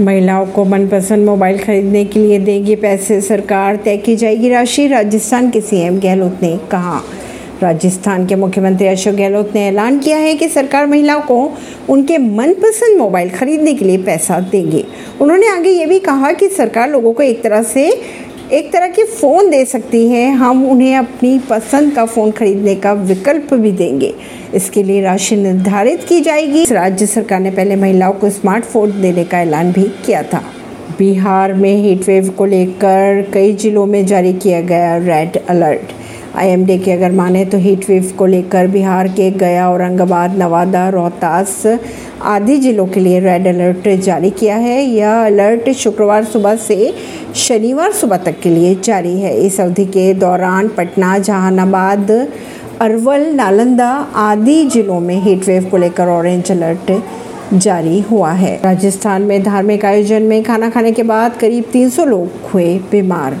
महिलाओं को मनपसंद मोबाइल खरीदने के लिए देगी पैसे। सरकार तय की जाएगी राशि। राजस्थान के सीएम गहलोत ने कहा। राजस्थान के मुख्यमंत्री अशोक गहलोत ने ऐलान किया है कि सरकार महिलाओं को उनके मनपसंद मोबाइल खरीदने के लिए पैसा देगी। उन्होंने आगे ये भी कहा कि सरकार लोगों को एक तरह से एक तरह के फ़ोन दे सकती हैं। हम उन्हें अपनी पसंद का फ़ोन खरीदने का विकल्प भी देंगे। इसके लिए राशि निर्धारित की जाएगी। राज्य सरकार ने पहले महिलाओं को स्मार्टफ़ोन देने का ऐलान भी किया था। बिहार में हीटवेव को लेकर कई जिलों में जारी किया गया रेड अलर्ट आईएमडी की अगर माने तो हीट वेव को लेकर बिहार के गया, औरंगाबाद, नवादा, रोहतास आदि जिलों के लिए रेड अलर्ट जारी किया है। यह अलर्ट शुक्रवार सुबह से शनिवार सुबह तक के लिए जारी है। इस अवधि के दौरान पटना, जहानाबाद, अरवल, नालंदा आदि जिलों में हीट वेव को लेकर ऑरेंज अलर्ट जारी हुआ है। राजस्थान में धार्मिक आयोजन में खाना खाने के बाद करीब 300 लोग हुए बीमार।